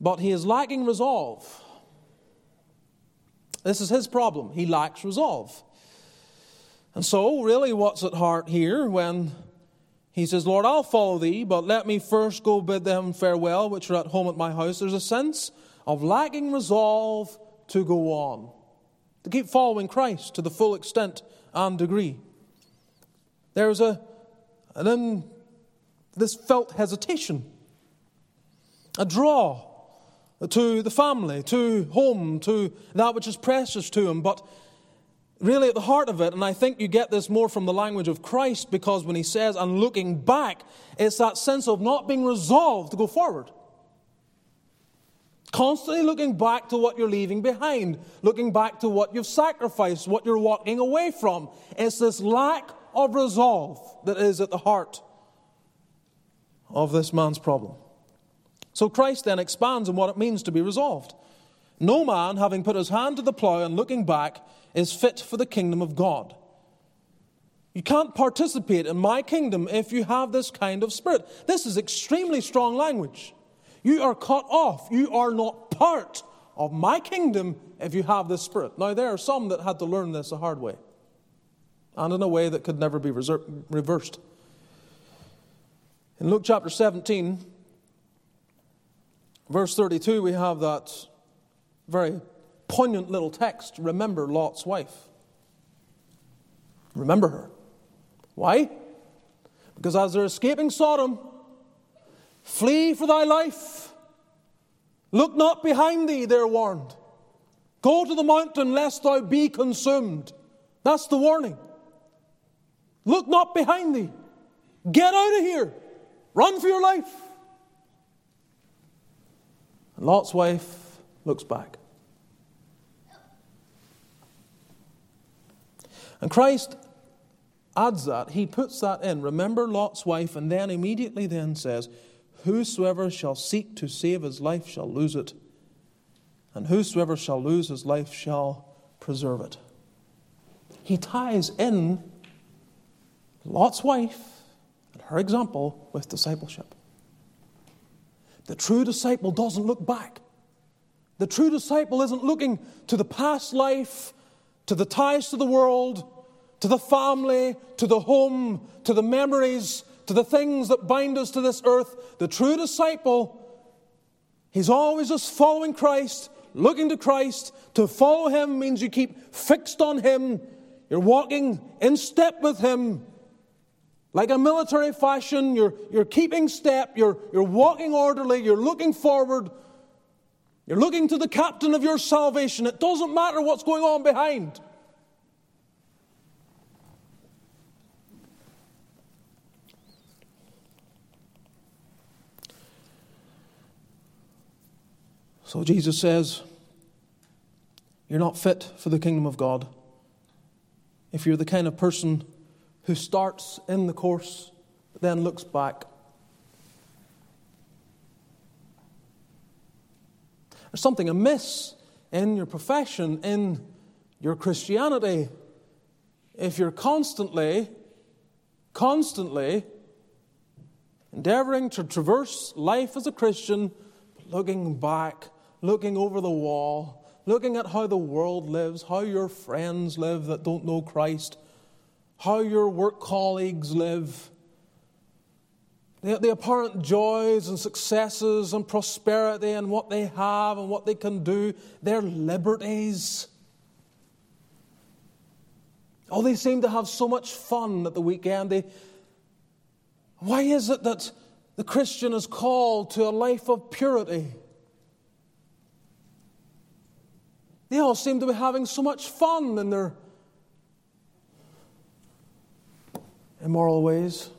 but he is lacking resolve. This is his problem. He lacks resolve. And so, really, what's at heart here when he says, Lord, I'll follow thee, but let me first go bid them farewell, which are at home at my house. There's a sense of lacking resolve to go on, to keep following Christ to the full extent and degree. There's a, and then this felt hesitation, a draw to the family, to home, to that which is precious to him. But really, at the heart of it, and I think you get this more from the language of Christ, because when he says, and looking back, it's that sense of not being resolved to go forward. Constantly looking back to what you're leaving behind, looking back to what you've sacrificed, what you're walking away from. It's this lack of resolve that is at the heart of this man's problem. So Christ then expands on what it means to be resolved. No man, having put his hand to the plough and looking back, is fit for the kingdom of God. You can't participate in my kingdom if you have this kind of spirit. This is extremely strong language. You are cut off. You are not part of my kingdom if you have this spirit. Now, there are some that had to learn this the hard way. and in a way that could never be reversed. In Luke chapter 17, verse 32, we have that very poignant little text Remember Lot's wife. Remember her. Why? Because as they're escaping Sodom, flee for thy life. Look not behind thee, they're warned. Go to the mountain lest thou be consumed. That's the warning. Look not behind thee. Get out of here. Run for your life. And Lot's wife looks back. And Christ adds that, he puts that in. Remember Lot's wife, and then immediately then says, Whosoever shall seek to save his life shall lose it, and whosoever shall lose his life shall preserve it. He ties in Lot's wife and her example with discipleship. The true disciple doesn't look back. The true disciple isn't looking to the past life, to the ties to the world, to the family, to the home, to the memories, to the things that bind us to this earth. The true disciple, he's always just following Christ, looking to Christ. To follow him means you keep fixed on him. You're walking in step with him. Like a military fashion, you're, you're keeping step, you're, you're walking orderly, you're looking forward, you're looking to the captain of your salvation. It doesn't matter what's going on behind. So Jesus says, You're not fit for the kingdom of God if you're the kind of person who starts in the course but then looks back. There's something amiss in your profession, in your Christianity, if you're constantly, constantly endeavoring to traverse life as a Christian, looking back looking over the wall, looking at how the world lives, how your friends live that don't know Christ, how your work colleagues live, the, the apparent joys and successes and prosperity and what they have and what they can do, their liberties. Oh, they seem to have so much fun at the weekend. They, why is it that the Christian is called to a life of purity? They all seem to be having so much fun in their immoral ways.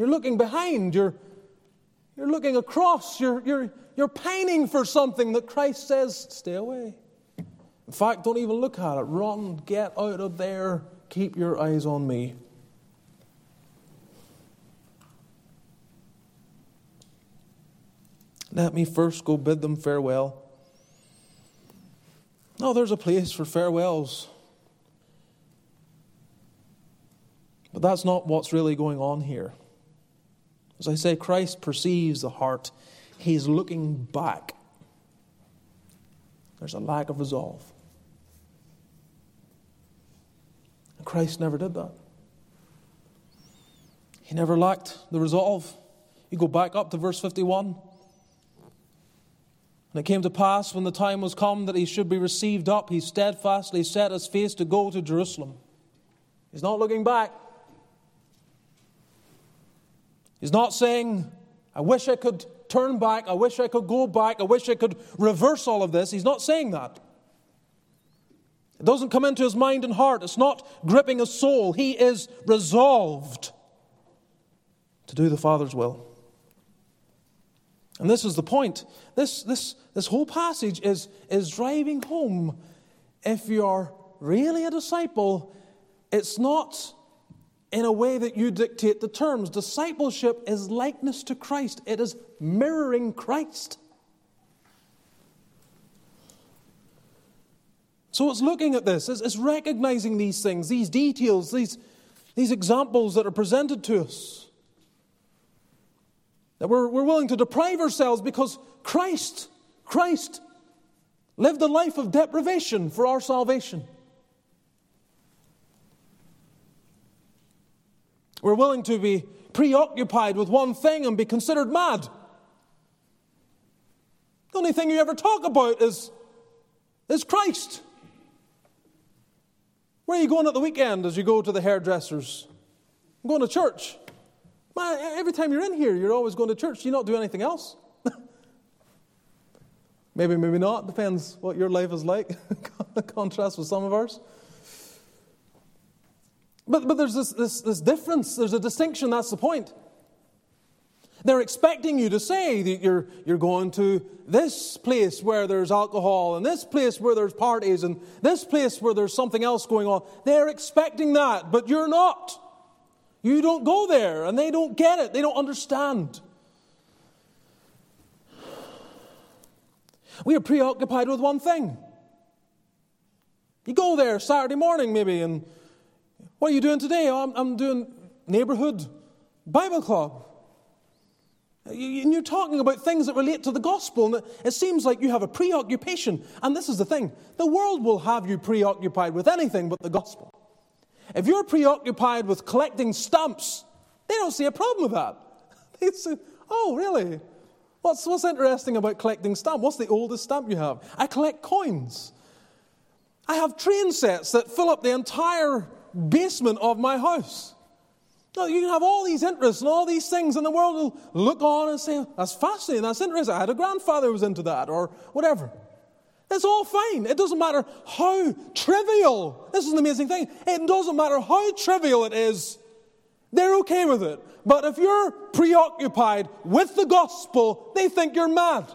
You're looking behind, you're, you're looking across, you're, you're, you're pining for something that Christ says, stay away. In fact, don't even look at it. Run, get out of there, keep your eyes on me. Let me first go bid them farewell. No, there's a place for farewells. But that's not what's really going on here. As I say, Christ perceives the heart, He's looking back. There's a lack of resolve. And Christ never did that. He never lacked the resolve. You go back up to verse 51. And it came to pass when the time was come that he should be received up, he steadfastly set his face to go to Jerusalem. He's not looking back. He's not saying, I wish I could turn back, I wish I could go back, I wish I could reverse all of this. He's not saying that. It doesn't come into his mind and heart, it's not gripping his soul. He is resolved to do the Father's will. And this is the point. This, this, this whole passage is, is driving home. If you're really a disciple, it's not in a way that you dictate the terms. Discipleship is likeness to Christ, it is mirroring Christ. So it's looking at this, it's, recognizing these things, these details, these, these examples that are presented to us. That we're, we're willing to deprive ourselves because Christ, Christ lived a life of deprivation for our salvation. We're willing to be preoccupied with one thing and be considered mad. The only thing you ever talk about is, is Christ. Where are you going at the weekend as you go to the hairdressers? I'm going to church. Man, every time you're in here, you're always going to church. Do you not do anything else? maybe, maybe not. Depends what your life is like. Contrast with some of ours. But, but there's this, this, this difference, there's a distinction, that's the point. They're expecting you to say that you're, you're going to this place where there's alcohol, and this place where there's parties, and this place where there's something else going on. They're expecting that, but you're not. You don't go there, and they don't get it, they don't understand. We are preoccupied with one thing. You go there Saturday morning, maybe, and what are you doing today? Oh, I'm, I'm doing neighborhood Bible club. And you're talking about things that relate to the gospel, and it seems like you have a preoccupation. And this is the thing the world will have you preoccupied with anything but the gospel. If you're preoccupied with collecting stamps, they don't see a problem with that. They say, oh, really? What's, what's interesting about collecting stamps? What's the oldest stamp you have? I collect coins. I have train sets that fill up the entire basement of my house. No, you can have all these interests and all these things, and the world will look on and say, That's fascinating, that's interesting. I had a grandfather who was into that, or whatever. It's all fine. It doesn't matter how trivial. This is an amazing thing. It doesn't matter how trivial it is, they're okay with it. But if you're preoccupied with the gospel, they think you're mad.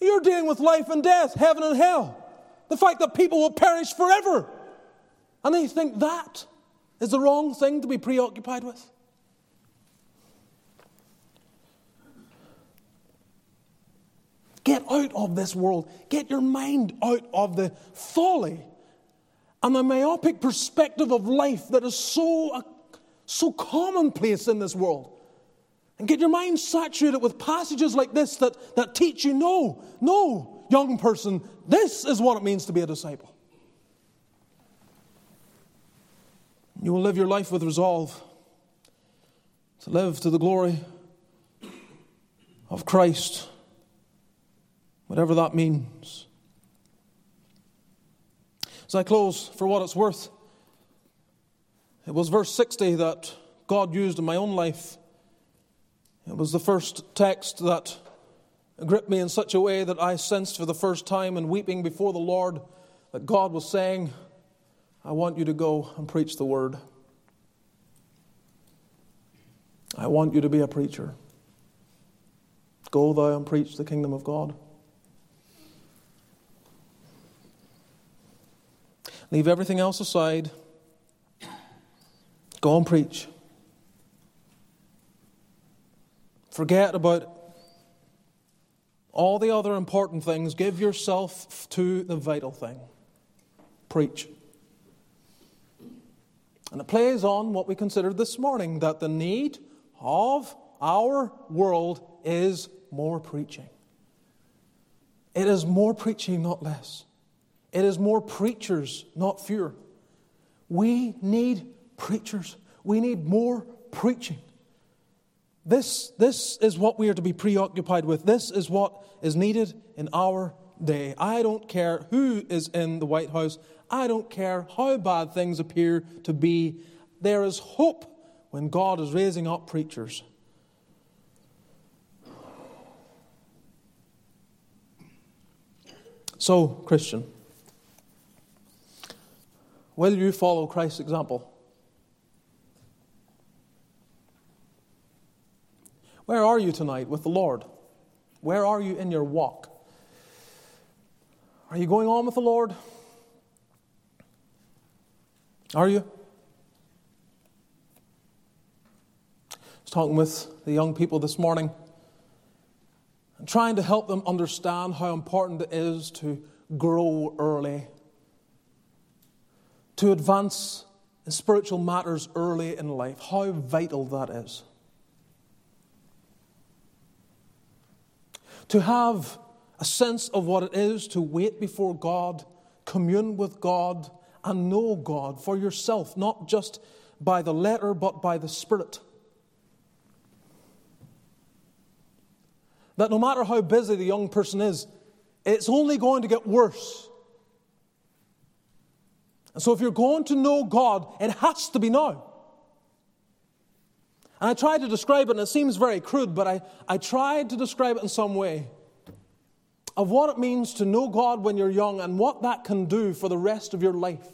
You're dealing with life and death, heaven and hell. The fact that people will perish forever. And they think that is the wrong thing to be preoccupied with. Get out of this world. Get your mind out of the folly and the myopic perspective of life that is so, uh, so commonplace in this world. And get your mind saturated with passages like this that, that teach you no, no, young person, this is what it means to be a disciple. You will live your life with resolve to live to the glory of Christ, whatever that means. As I close, for what it's worth, it was verse 60 that God used in my own life. It was the first text that gripped me in such a way that I sensed for the first time in weeping before the Lord that God was saying, I want you to go and preach the word. I want you to be a preacher. Go thou and preach the kingdom of God. Leave everything else aside. Go and preach. Forget about all the other important things. Give yourself to the vital thing. Preach. And it plays on what we considered this morning that the need of our world is more preaching. It is more preaching, not less. It is more preachers, not fewer. We need preachers. We need more preaching. This, this is what we are to be preoccupied with. This is what is needed in our day. I don't care who is in the White House. I don't care how bad things appear to be. There is hope when God is raising up preachers. So, Christian, will you follow Christ's example? Where are you tonight with the Lord? Where are you in your walk? Are you going on with the Lord? Are you? I was talking with the young people this morning and trying to help them understand how important it is to grow early, to advance in spiritual matters early in life, how vital that is. To have a sense of what it is to wait before God, commune with God, and know God for yourself, not just by the letter, but by the Spirit. That no matter how busy the young person is, it's only going to get worse. And so, if you're going to know God, it has to be now. And I tried to describe it, and it seems very crude, but I, I tried to describe it in some way of what it means to know God when you're young and what that can do for the rest of your life.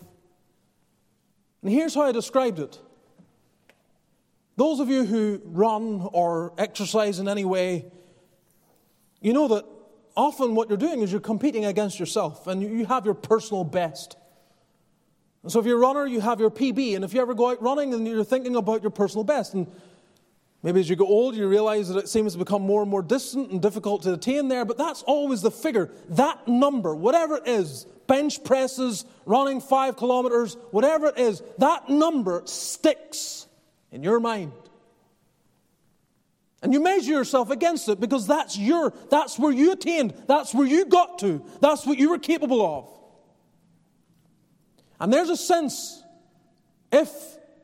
And here's how I described it. Those of you who run or exercise in any way, you know that often what you're doing is you're competing against yourself and you have your personal best. And so if you're a runner, you have your PB. And if you ever go out running and you're thinking about your personal best, and maybe as you get old, you realize that it seems to become more and more distant and difficult to attain there, but that's always the figure. That number, whatever it is, bench presses, running five kilometers, whatever it is, that number sticks in your mind. And you measure yourself against it because that's your, that's where you attained, that's where you got to, that's what you were capable of. And there's a sense, if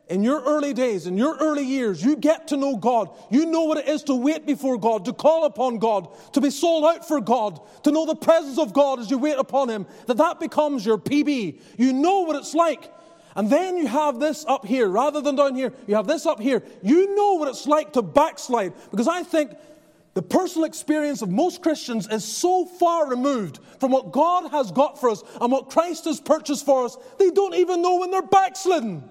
in your early days, in your early years, you get to know God, you know what it is to wait before God, to call upon God, to be sold out for God, to know the presence of God as you wait upon Him, that that becomes your PB. You know what it's like. And then you have this up here, rather than down here, you have this up here. You know what it's like to backslide. Because I think the personal experience of most Christians is so far removed from what God has got for us and what Christ has purchased for us, they don't even know when they're backslidden.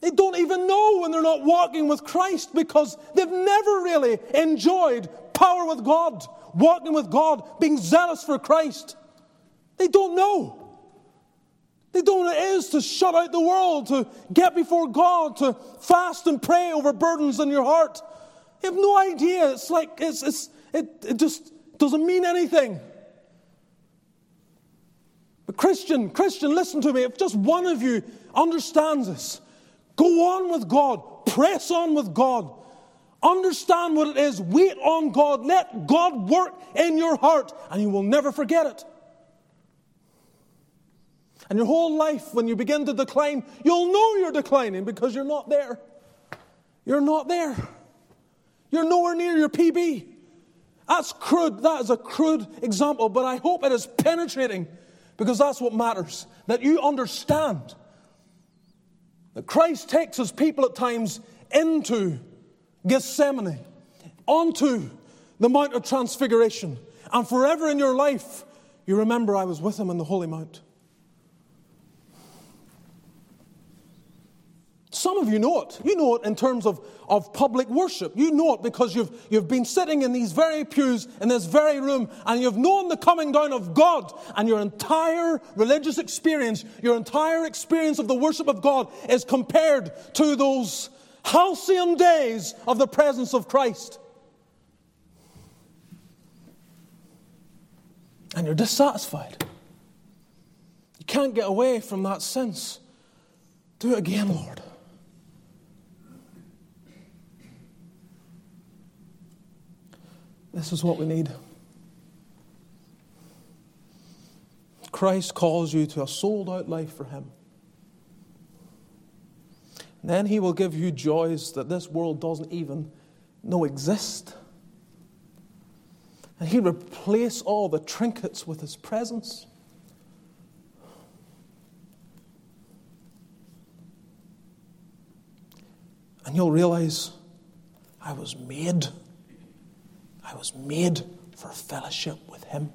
They don't even know when they're not walking with Christ because they've never really enjoyed power with God, walking with God, being zealous for Christ. They don't know. They don't know what it is to shut out the world, to get before God, to fast and pray over burdens in your heart. You have no idea. It's like, it's, it's, it, it just doesn't mean anything. But, Christian, Christian, listen to me. If just one of you understands this, go on with God, press on with God. Understand what it is. Wait on God. Let God work in your heart, and you will never forget it. And your whole life, when you begin to decline, you'll know you're declining because you're not there. You're not there. You're nowhere near your PB. That's crude. That is a crude example, but I hope it is penetrating because that's what matters. That you understand Christ takes his people at times into Gethsemane, onto the Mount of Transfiguration, and forever in your life, you remember I was with him in the Holy Mount. Some of you know it. You know it in terms of, of public worship. You know it because you've, you've been sitting in these very pews, in this very room, and you've known the coming down of God. And your entire religious experience, your entire experience of the worship of God is compared to those halcyon days of the presence of Christ. And you're dissatisfied. You can't get away from that sense. Do it again, Lord. This is what we need. Christ calls you to a sold out life for Him. And then He will give you joys that this world doesn't even know exist. And He'll replace all the trinkets with His presence. And you'll realize I was made I was made for fellowship with Him.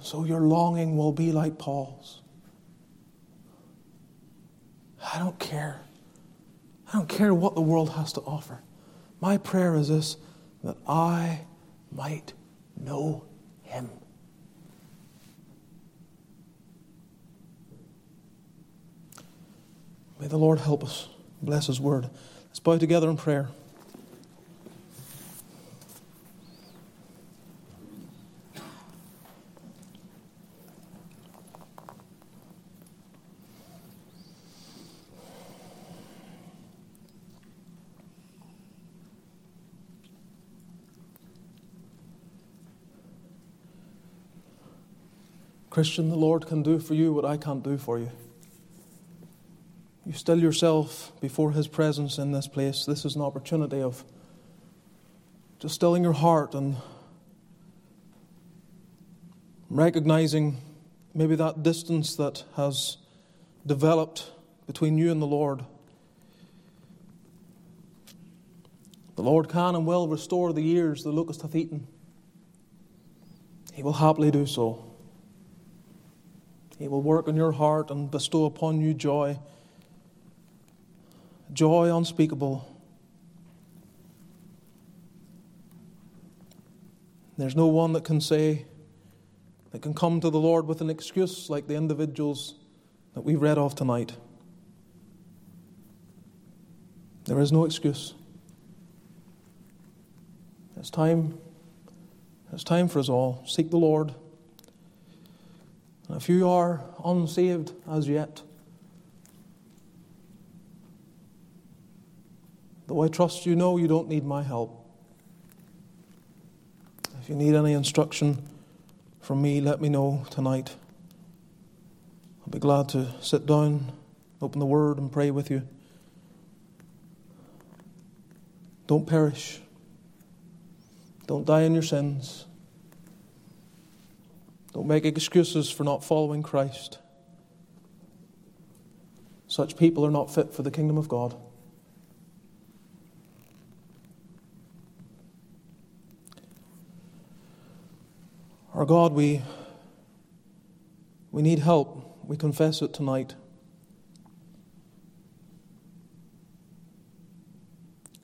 So your longing will be like Paul's. I don't care. I don't care what the world has to offer. My prayer is this that I might know Him. May the Lord help us. Bless His word. Let's bow together in prayer. Christian, the Lord can do for you what I can't do for you. You still yourself before His presence in this place. This is an opportunity of just stilling your heart and recognizing maybe that distance that has developed between you and the Lord. The Lord can and will restore the years the locust hath eaten. He will happily do so. He will work in your heart and bestow upon you joy, joy unspeakable. There's no one that can say, that can come to the Lord with an excuse like the individuals that we've read of tonight. There is no excuse. It's time. It's time for us all. Seek the Lord. And if you are unsaved as yet, though I trust you know you don't need my help, if you need any instruction from me, let me know tonight. I'll be glad to sit down, open the Word, and pray with you. Don't perish. Don't die in your sins. Don't make excuses for not following Christ. Such people are not fit for the kingdom of God. Our God, we, we need help. We confess it tonight.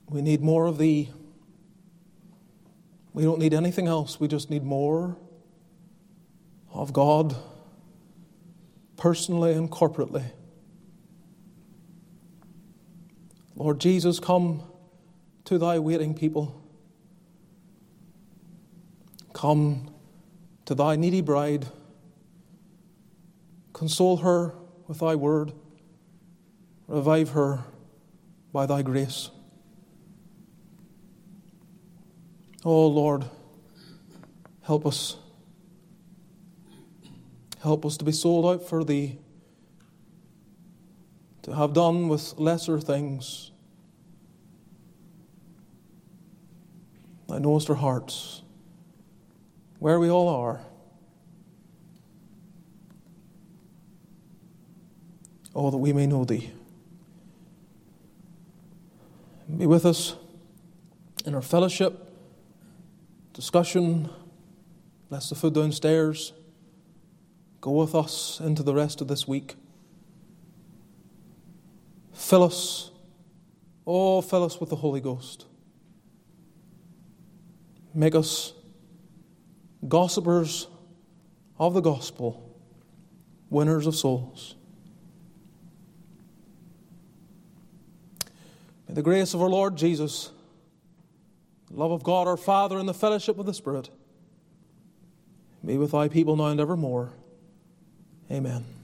We need more of Thee. We don't need anything else. We just need more of God, personally and corporately. Lord Jesus, come to Thy waiting people. Come to Thy needy bride. Console her with Thy word. Revive her by Thy grace. Oh Lord, help us. Help us to be sold out for Thee, to have done with lesser things. Thou knowest our hearts, where we all are. Oh, that we may know Thee. Be with us in our fellowship discussion. Bless the food downstairs. Go with us into the rest of this week. Fill us, oh, fill us with the Holy Ghost. Make us gossipers of the gospel, winners of souls. May the grace of our Lord Jesus the love of God our Father and the fellowship of the Spirit be with thy people now and evermore. Amen.